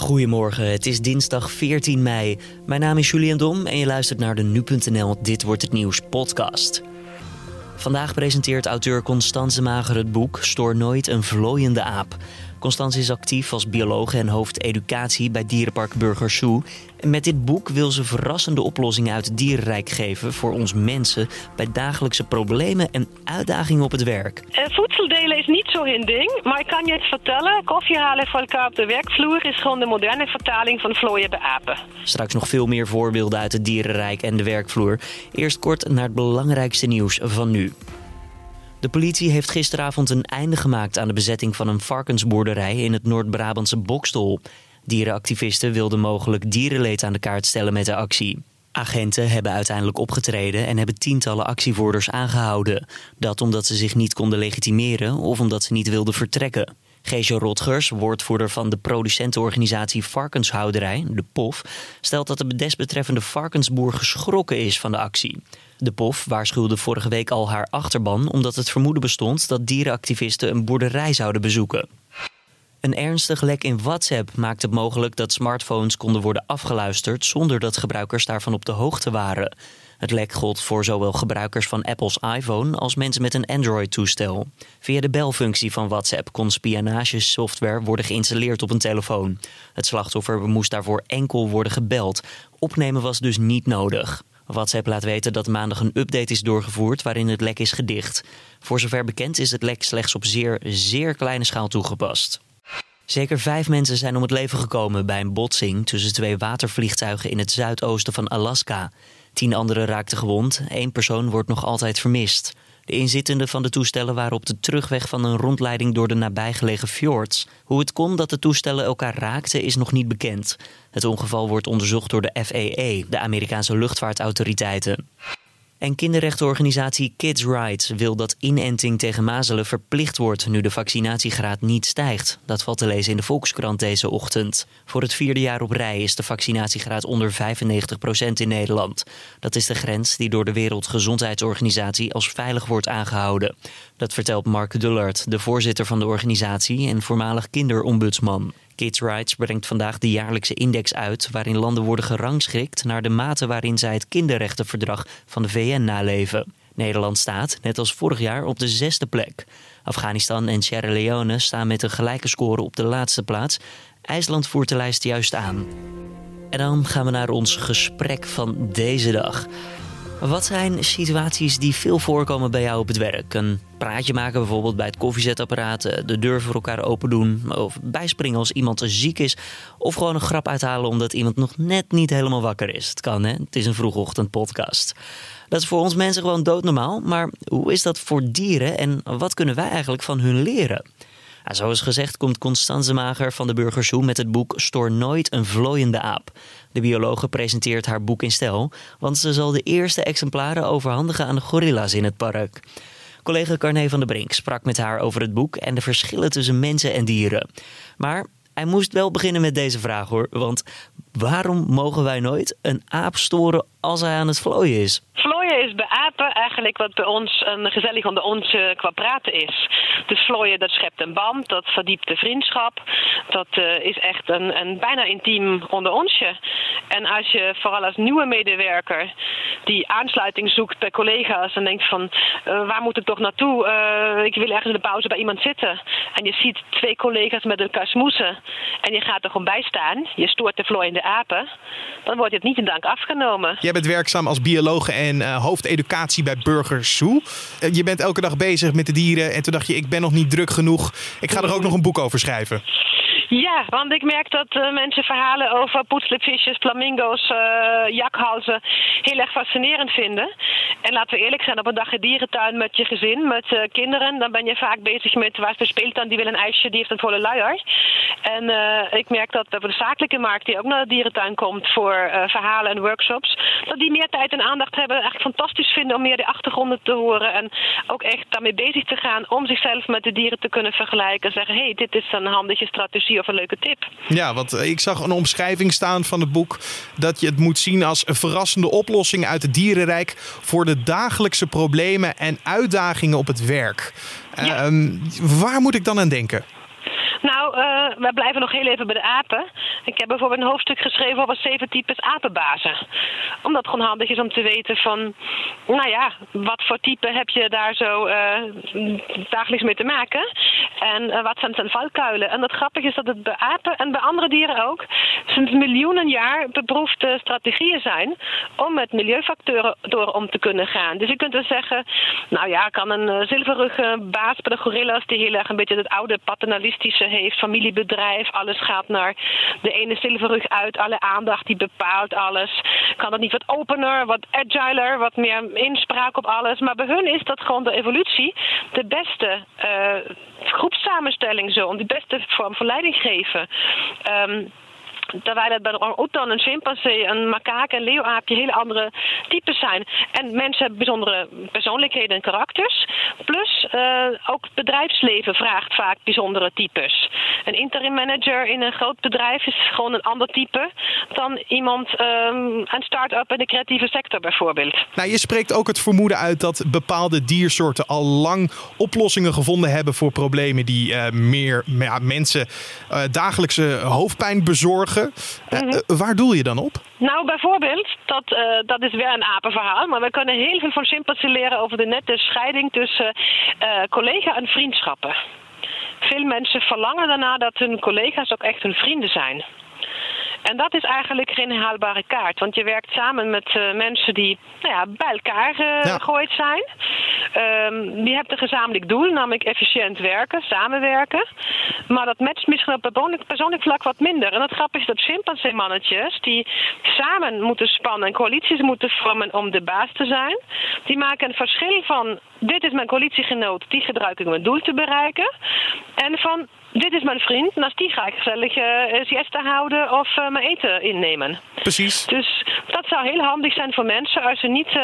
Goedemorgen, het is dinsdag 14 mei. Mijn naam is Julian Dom en je luistert naar de Nu.nl Dit Wordt Het Nieuws podcast. Vandaag presenteert auteur Constance Mager het boek Stoor nooit een vlooiende aap. Constance is actief als bioloog en hoofd educatie bij Dierenpark Burger Zoo. En met dit boek wil ze verrassende oplossingen uit het dierenrijk geven voor ons mensen bij dagelijkse problemen en uitdagingen op het werk. Uh, voedsel delen is niet zo hun ding, maar ik kan je het vertellen. Koffie halen voor elkaar op de werkvloer is gewoon de moderne vertaling van vlooien bij apen. Straks nog veel meer voorbeelden uit het dierenrijk en de werkvloer. Eerst kort naar het belangrijkste nieuws van nu. De politie heeft gisteravond een einde gemaakt aan de bezetting van een varkensboerderij in het Noord-Brabantse Bokstol. Dierenactivisten wilden mogelijk dierenleed aan de kaart stellen met de actie. Agenten hebben uiteindelijk opgetreden en hebben tientallen actievoerders aangehouden. Dat omdat ze zich niet konden legitimeren of omdat ze niet wilden vertrekken. Geesje Rotgers, woordvoerder van de producentenorganisatie Varkenshouderij, de POF, stelt dat de desbetreffende varkensboer geschrokken is van de actie. De POF waarschuwde vorige week al haar achterban omdat het vermoeden bestond dat dierenactivisten een boerderij zouden bezoeken. Een ernstig lek in WhatsApp maakt het mogelijk dat smartphones konden worden afgeluisterd zonder dat gebruikers daarvan op de hoogte waren. Het lek gold voor zowel gebruikers van Apple's iPhone als mensen met een Android-toestel. Via de belfunctie van WhatsApp kon spionagesoftware worden geïnstalleerd op een telefoon. Het slachtoffer moest daarvoor enkel worden gebeld. Opnemen was dus niet nodig. WhatsApp laat weten dat maandag een update is doorgevoerd waarin het lek is gedicht. Voor zover bekend is het lek slechts op zeer, zeer kleine schaal toegepast. Zeker vijf mensen zijn om het leven gekomen bij een botsing tussen twee watervliegtuigen in het zuidoosten van Alaska. Tien anderen raakten gewond, één persoon wordt nog altijd vermist. De inzittenden van de toestellen waren op de terugweg van een rondleiding door de nabijgelegen fjords. Hoe het kon dat de toestellen elkaar raakten is nog niet bekend. Het ongeval wordt onderzocht door de FAA, de Amerikaanse luchtvaartautoriteiten. En kinderrechtenorganisatie Kids Rights wil dat inenting tegen mazelen verplicht wordt nu de vaccinatiegraad niet stijgt. Dat valt te lezen in de Volkskrant deze ochtend. Voor het vierde jaar op rij is de vaccinatiegraad onder 95% in Nederland. Dat is de grens die door de Wereldgezondheidsorganisatie als veilig wordt aangehouden. Dat vertelt Mark Dullard, de voorzitter van de organisatie en voormalig kinderombudsman. Kids Rights brengt vandaag de jaarlijkse index uit waarin landen worden gerangschikt naar de mate waarin zij het kinderrechtenverdrag van de VN naleven. Nederland staat, net als vorig jaar, op de zesde plek. Afghanistan en Sierra Leone staan met een gelijke score op de laatste plaats. IJsland voert de lijst juist aan. En dan gaan we naar ons gesprek van deze dag. Wat zijn situaties die veel voorkomen bij jou op het werk? Een praatje maken bijvoorbeeld bij het koffiezetapparaat, eh, de deur voor elkaar open doen, of bijspringen als iemand ziek is, of gewoon een grap uithalen omdat iemand nog net niet helemaal wakker is. Het kan hè, het is een vroegochtendpodcast. Dat is voor ons mensen gewoon doodnormaal, maar hoe is dat voor dieren en wat kunnen wij eigenlijk van hun leren? Zoals gezegd komt Constance Mager van de Burgersoe met het boek Stoor nooit een vlooiende aap. De biologe presenteert haar boek in stijl, want ze zal de eerste exemplaren overhandigen aan de gorilla's in het park. Collega Carné van der Brink sprak met haar over het boek en de verschillen tussen mensen en dieren. Maar hij moest wel beginnen met deze vraag hoor, want waarom mogen wij nooit een aap storen als hij aan het vlooien is? Vlooien is bij apen eigenlijk wat bij ons een gezellig onder ons uh, qua praten is. Dus vlooien dat schept een band, dat verdiept de vriendschap. Dat uh, is echt een, een bijna intiem onder onsje. En als je vooral als nieuwe medewerker die aansluiting zoekt bij collega's en denkt van uh, waar moet ik toch naartoe? ik wil ergens in de pauze bij iemand zitten. En je ziet twee collega's met elkaar smoesen en je gaat er gewoon bij staan. Je stoort de vlooiende apen. Dan wordt het niet in dank afgenomen. Jij bent werkzaam als bioloog en uh, hoofdeducatie bij Burger Zoo. Uh, je bent elke dag bezig met de dieren en toen dacht je, ik ben nog niet druk genoeg. Ik ga er ook nog een boek over schrijven. Ja, want ik merk dat uh, mensen verhalen over poetslipvisjes, flamingo's, uh, jakhalzen heel erg fascinerend vinden. En laten we eerlijk zijn, op een dag in dierentuin met je gezin, met uh, kinderen, dan ben je vaak bezig met waar is speelt dan, die wil een ijsje, die heeft een volle luier. En ik merk dat de zakelijke markt die ook naar de dierentuin komt voor verhalen en workshops, dat die meer tijd en aandacht hebben. Echt fantastisch vinden om meer de achtergronden te horen en ook echt daarmee bezig te gaan om zichzelf met de dieren te kunnen vergelijken en zeggen, hé, hey, dit is een handige strategie of een leuke tip. Ja, want eh, ik zag een omschrijving staan van het boek dat je het moet zien als een verrassende oplossing uit het dierenrijk voor de dagelijkse problemen en uitdagingen op het werk. Ja. Uh, waar moet ik dan aan denken? Nou, uh, we blijven nog heel even bij de apen. Ik heb bijvoorbeeld een hoofdstuk geschreven over zeven types apenbazen. Omdat het gewoon handig is om te weten van, nou ja, wat voor type heb je daar zo uh, dagelijks mee te maken? En uh, wat zijn zijn valkuilen? En het grappige is dat het bij apen en bij andere dieren ook sinds miljoenen jaar beproefde strategieën zijn om met milieufactoren door om te kunnen gaan. Dus je kunt dus zeggen, nou ja, kan een zilverrugge baas bij de gorilla's die heel erg een beetje het oude paternalistische heeft, familiebedrijf, alles gaat naar de ene zilverrug uit, alle aandacht die bepaalt alles. Kan dat niet wat opener, wat agiler, wat meer inspraak op alles. Maar bij hun is dat gewoon de evolutie de beste uh, groepssamenstelling zo, om de beste vorm van leiding geven. Um, terwijl het bij een orang-oetan, een chimpansee, een makaak en leeuwaapje hele andere types zijn. En mensen hebben bijzondere persoonlijkheden en karakters. Plus uh, ook bedrijfsleven vraagt vaak bijzondere types. Een interim manager in een groot bedrijf is gewoon een ander type dan iemand um, een start-up in de creatieve sector bijvoorbeeld. Nou, je spreekt ook het vermoeden uit dat bepaalde diersoorten al lang oplossingen gevonden hebben voor problemen die uh, meer ja, mensen uh, dagelijkse hoofdpijn bezorgen. Mm -hmm. waar doel je dan op? Nou, bijvoorbeeld, dat, uh, dat is weer een apenverhaal. Maar we kunnen heel veel van chimpansee leren over de nette scheiding tussen uh, collega en vriendschappen. Veel mensen verlangen daarna dat hun collega's ook echt hun vrienden zijn. En dat is eigenlijk geen haalbare kaart. Want je werkt samen met uh, mensen die nou ja, bij elkaar uh, ja. gegooid zijn. Um, je hebt een gezamenlijk doel, namelijk efficiënt werken, samenwerken. Maar dat matcht misschien op persoonlijk, persoonlijk vlak wat minder. En het grappige is dat chimpansee-mannetjes die samen moeten spannen en coalities moeten vormen om de baas te zijn, die maken een verschil van dit is mijn coalitiegenoot, die gebruik ik om mijn doel te bereiken. En van dit is mijn vriend en als die ga ik gezellig uh, siesta houden of uh, mijn eten innemen. Precies. Dus dat zou heel handig zijn voor mensen als ze niet, uh,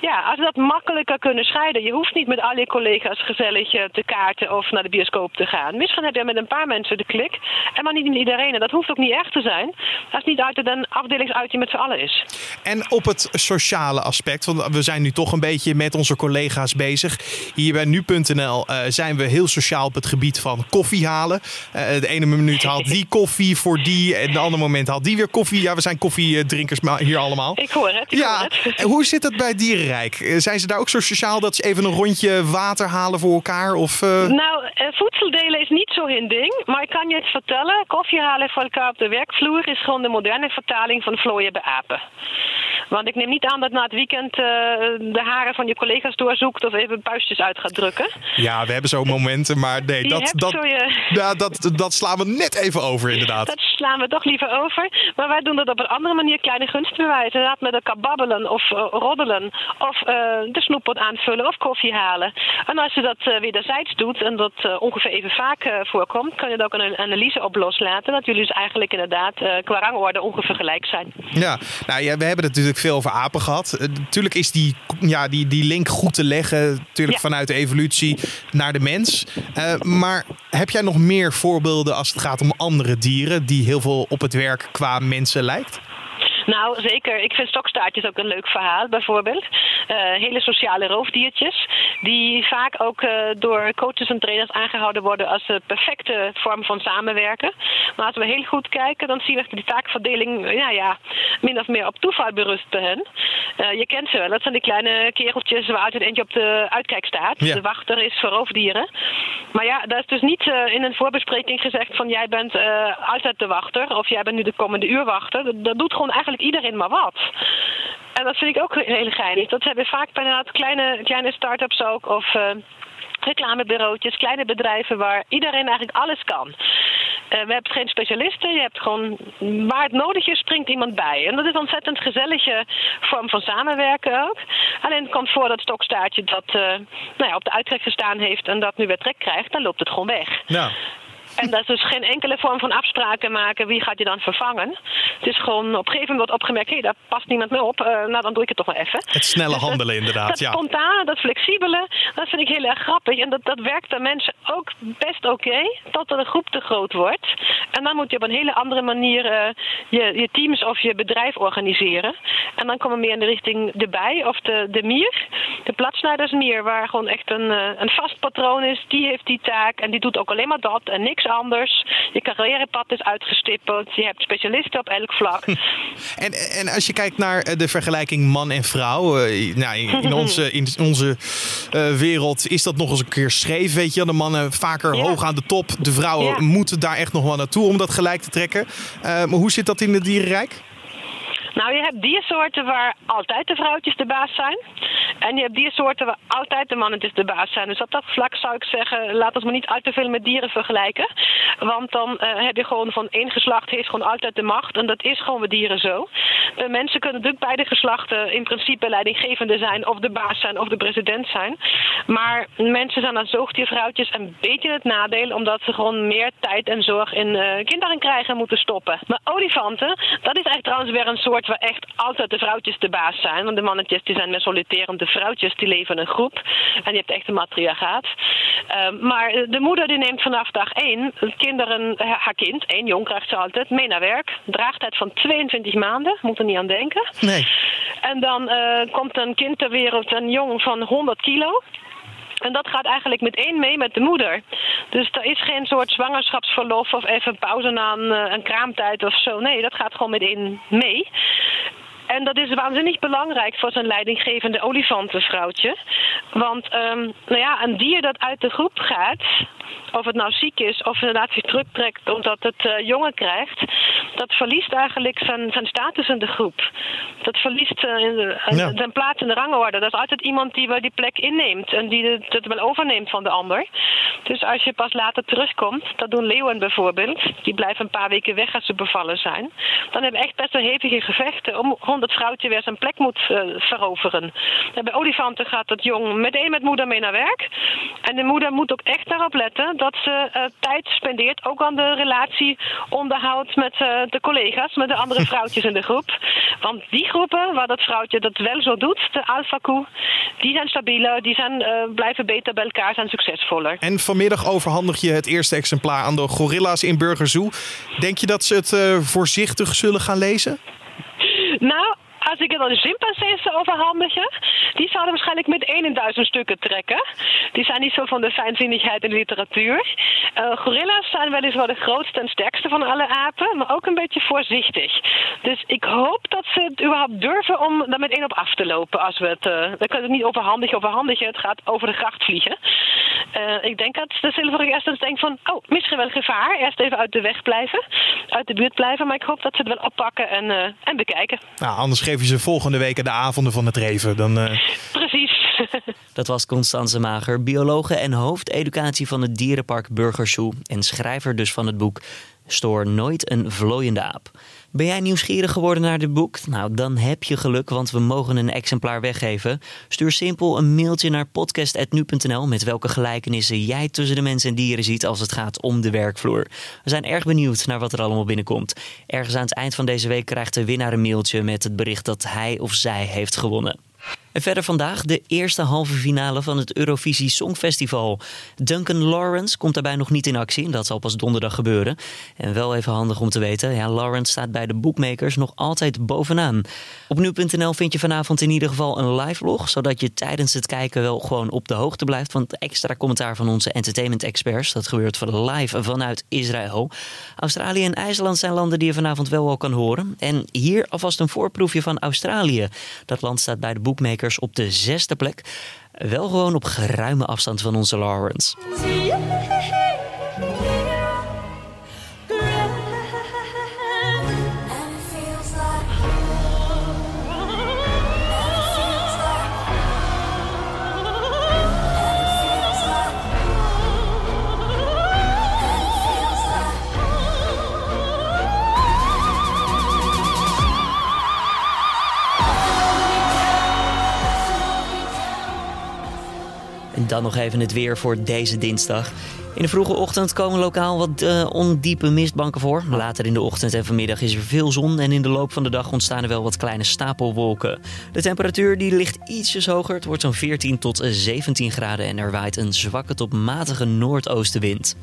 ja, als ze dat makkelijker kunnen scheiden. Je hoeft niet met al je collega's gezellig te kaarten of naar de bioscoop te gaan. Misschien heb je met een paar mensen de klik en maar niet met iedereen. En dat hoeft ook niet echt te zijn als het niet uit een afdelingsuitje met z'n allen is. En op het sociale aspect, want we zijn nu toch een beetje met onze collega's bezig. Hier bij nu.nl zijn we heel sociaal op het gebied van koffie halen. Uh, de ene minuut haalt die koffie voor die. En de andere moment haalt die weer koffie. Ja, we zijn koffiedrinkers hier allemaal. Ik hoor het. Ik ja. hoor het. Hoe zit het bij Dierenrijk? Zijn ze daar ook zo sociaal dat ze even een rondje water halen voor elkaar? Of, uh... Nou, uh, voedsel delen is niet zo hun ding. Maar ik kan je het vertellen. Koffie halen voor elkaar op de werkvloer is gewoon de moderne vertaling van vlooien bij apen. Want ik neem niet aan dat na het weekend de haren van je collega's doorzoekt of even puistjes uit gaat drukken. Ja, we hebben zo momenten, maar nee, dat, dat, je... ja, dat, dat slaan we net even over inderdaad. Dat slaan we toch liever over. Maar wij doen dat op een andere manier, kleine gunst bewijzen. Inderdaad met elkaar babbelen of uh, roddelen. Of uh, de snoeppot aanvullen of koffie halen. En als je dat uh, wederzijds doet en dat ongeveer even vaak voorkomt, kan je er ook een analyse op loslaten. Dat jullie dus eigenlijk inderdaad qua rangorde ongeveer gelijk zijn. Ja, nou ja, we hebben het natuurlijk veel over apen gehad. natuurlijk is die, ja, die, die link goed te leggen, natuurlijk ja. vanuit de evolutie naar de mens. maar heb jij nog meer voorbeelden als het gaat om andere dieren die heel veel op het werk qua mensen lijkt? Nou, zeker. Ik vind stokstaartjes ook een leuk verhaal, bijvoorbeeld. Uh, hele sociale roofdiertjes, die vaak ook uh, door coaches en trainers aangehouden worden als de perfecte vorm van samenwerken. Maar als we heel goed kijken, dan zien we dat die taakverdeling ja, ja, min of meer op toeval berust bij hen. Uh, je kent ze wel, dat zijn die kleine kereltjes waar altijd eentje op de uitkijk staat. Ja. De wachter is voor roofdieren. Maar ja, daar is dus niet in een voorbespreking gezegd van jij bent altijd de wachter of jij bent nu de komende uurwachter. Dat, dat doet gewoon eigenlijk iedereen maar wat. En dat vind ik ook heel geinig. Dat hebben vaak bij inderdaad kleine, kleine start-ups ook. Of uh, reclamebureautjes, kleine bedrijven waar iedereen eigenlijk alles kan. Uh, we hebben geen specialisten. Je hebt gewoon waar het nodig is, springt iemand bij. En dat is een ontzettend gezellige vorm van samenwerken ook. Alleen het komt voor dat stokstaartje dat uh, nou ja, op de uittrek gestaan heeft en dat nu weer trek krijgt, dan loopt het gewoon weg. Ja. En dat is dus geen enkele vorm van afspraken maken. Wie gaat je dan vervangen? Het is gewoon op een gegeven moment wordt opgemerkt... hé, hey, daar past niemand meer op. Uh, nou, dan doe ik het toch wel even. Het snelle dus handelen dat, inderdaad, dat ja. spontane, dat flexibele, dat vind ik heel erg grappig. En dat, dat werkt bij mensen ook best oké... Okay, totdat een groep te groot wordt. En dan moet je op een hele andere manier... Uh, je, je teams of je bedrijf organiseren. En dan komen we meer in de richting de bij of de, de mier. De platsnijdersmier, waar gewoon echt een, eh, een vast patroon is, die heeft die taak en die doet ook alleen maar dat en niks anders. Je carrièrepad is uitgestippeld, je hebt specialisten op elk vlak. En, en als je kijkt naar eh, de vergelijking man en vrouw, uh, nou, in, onze, in onze wereld is dat nog eens een keer scheef, weet je. De mannen vaker hoog aan de top, de vrouwen moeten daar echt nog wel naartoe om dat gelijk te trekken. maar hoe zit dat in het dierenrijk? Nou, je hebt diersoorten waar altijd de vrouwtjes de baas zijn. En je hebt diersoorten waar altijd de mannetjes de baas zijn. Dus op dat vlak zou ik zeggen, laat ons maar niet al te veel met dieren vergelijken. Want dan uh, heb je gewoon van één geslacht heeft gewoon altijd de macht. En dat is gewoon met dieren zo. Uh, mensen kunnen natuurlijk beide geslachten in principe leidinggevende zijn. Of de baas zijn of de president zijn. Maar mensen zijn als zoogdiervrouwtjes een beetje het nadeel. Omdat ze gewoon meer tijd en zorg in uh, kinderen krijgen moeten stoppen. Maar olifanten, dat is echt trouwens weer een soort waar echt altijd de vrouwtjes de baas zijn. Want de mannetjes die zijn meer solitairend. De vrouwtjes die leven in een groep. En je hebt echt een matriarchaat. Uh, maar de moeder die neemt vanaf dag één kinderen, eh, haar kind, één jong krijgt ze altijd, mee naar werk. Draagtijd van 22 maanden, moet er niet aan denken. Nee. En dan uh, komt een kind ter wereld, een jong van 100 kilo. En dat gaat eigenlijk meteen mee met de moeder. Dus er is geen soort zwangerschapsverlof of even pauze na een, eh, een kraamtijd of zo. Nee, dat gaat gewoon meteen mee. En dat is waanzinnig belangrijk voor zo'n leidinggevende olifantenvrouwtje. Want um, nou ja, een dier dat uit de groep gaat, of het nou ziek is of inderdaad zich terugtrekt omdat het uh, jongen krijgt, dat verliest eigenlijk zijn, zijn status in de groep. Dat verliest in de, ja. zijn plaats in de rangorde. Dat is altijd iemand die wel die plek inneemt en die het, wel overneemt van de ander. Dus als je pas later terugkomt, dat doen leeuwen bijvoorbeeld, die blijven een paar weken weg als ze bevallen zijn, dan hebben we echt best wel hevige gevechten om, om dat vrouwtje weer zijn plek moet uh, veroveren. En bij olifanten gaat dat jong meteen met moeder mee naar werk. En de moeder moet ook echt daarop letten dat ze uh, tijd spendeert, ook aan de relatie onderhoudt met uh, de collega's, met de andere vrouwtjes in de groep. Want die groepen waar dat vrouwtje dat wel zo doet, de alpha koe, die zijn stabieler, die zijn, blijven beter bij elkaar, zijn succesvoller. En vanmiddag overhandig je het eerste exemplaar aan de gorilla's in Burgerzoo. Denk je dat ze het voorzichtig zullen gaan lezen? Nou, als ik het aan de chimpansees overhandigen, die zouden waarschijnlijk met 1000 stukken trekken. Die zijn niet zo van de fijnzinnigheid in de literatuur. Uh, gorilla's zijn weliswaar de grootste en sterkste van alle apen, maar ook een beetje voorzichtig. Dus ik hoop dat ze het überhaupt durven om daar één op af te lopen. Als we het, uh, dan kan het niet overhandigen, overhandigen. Het gaat over de gracht vliegen. Uh, ik denk dat de zilveren eerst denkt van, oh, misschien wel gevaar. Eerst even uit de weg blijven, uit de buurt blijven. Maar ik hoop dat ze het wel oppakken en, en bekijken. Nou, anders geef je ze volgende week de avonden van het reven. Dan, uh... Precies. Dat was Constance Mager, biologe en hoofdeducatie van het dierenpark Burgersoe en schrijver dus van het boek Stoor nooit een vlooiende aap. Ben jij nieuwsgierig geworden naar dit boek? Nou, dan heb je geluk, want we mogen een exemplaar weggeven. Stuur simpel een mailtje naar podcast.nu.nl met welke gelijkenissen jij tussen de mensen en dieren ziet als het gaat om de werkvloer. We zijn erg benieuwd naar wat er allemaal binnenkomt. Ergens aan het eind van deze week krijgt de winnaar een mailtje met het bericht dat hij of zij heeft gewonnen. En verder vandaag de eerste halve finale van het Eurovisie Songfestival. Duncan Lawrence komt daarbij nog niet in actie. Dat zal pas donderdag gebeuren. En wel even handig om te weten, ja, Lawrence staat bij de bookmakers nog altijd bovenaan. Op nu.nl vind je vanavond in ieder geval een live vlog, zodat je tijdens het kijken wel gewoon op de hoogte blijft van het extra commentaar van onze entertainment experts. Dat gebeurt live vanuit Israël. Australië en IJsland zijn landen die je vanavond wel al kan horen. En hier alvast een voorproefje van Australië. Dat land staat bij de op de zesde plek. Wel gewoon op geruime afstand van onze Lawrence. Dan nog even het weer voor deze dinsdag. In de vroege ochtend komen lokaal wat uh, ondiepe mistbanken voor. Later in de ochtend en vanmiddag is er veel zon en in de loop van de dag ontstaan er wel wat kleine stapelwolken. De temperatuur die ligt ietsjes hoger. Het wordt zo'n 14 tot 17 graden en er waait een zwakke tot matige noordoostenwind.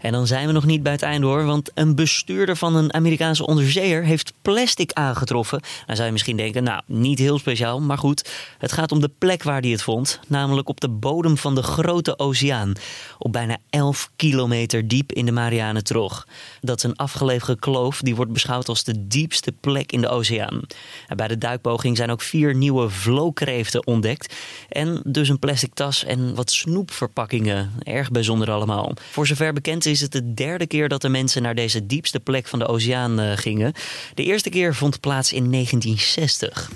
En dan zijn we nog niet bij het einde hoor, want een bestuurder van een Amerikaanse onderzeeër heeft plastic aangetroffen. Dan zou je misschien denken, nou, niet heel speciaal, maar goed. Het gaat om de plek waar hij het vond, namelijk op de bodem van de Grote Oceaan. Op bijna 11 kilometer diep in de Marianentrog. Dat is een afgelegen kloof die wordt beschouwd als de diepste plek in de oceaan. En bij de duikpoging zijn ook vier nieuwe vlookreeften ontdekt. En dus een plastic tas en wat snoepverpakkingen. Erg bijzonder allemaal. Voor zover bekend is het de derde keer dat de mensen naar deze diepste plek van de oceaan uh, gingen. De eerste keer vond plaats in 1960.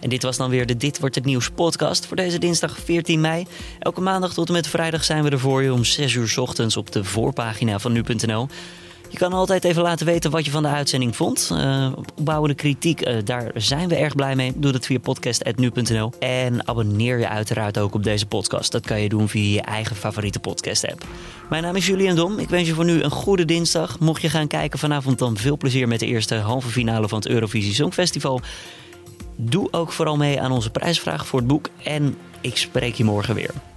En dit was dan weer de Dit Wordt Het Nieuws podcast voor deze dinsdag 14 mei. Elke maandag tot en met vrijdag zijn we er voor je om 6 uur ochtends op de voorpagina van nu.nl. Je kan altijd even laten weten wat je van de uitzending vond. Uh, opbouwende kritiek, uh, daar zijn we erg blij mee. Doe dat via podcast.nu.nl. En abonneer je uiteraard ook op deze podcast. Dat kan je doen via je eigen favoriete podcast app. Mijn naam is Julian Dom. Ik wens je voor nu een goede dinsdag. Mocht je gaan kijken vanavond, dan veel plezier met de eerste halve finale van het Eurovisie Songfestival. Doe ook vooral mee aan onze prijsvraag voor het boek. En ik spreek je morgen weer.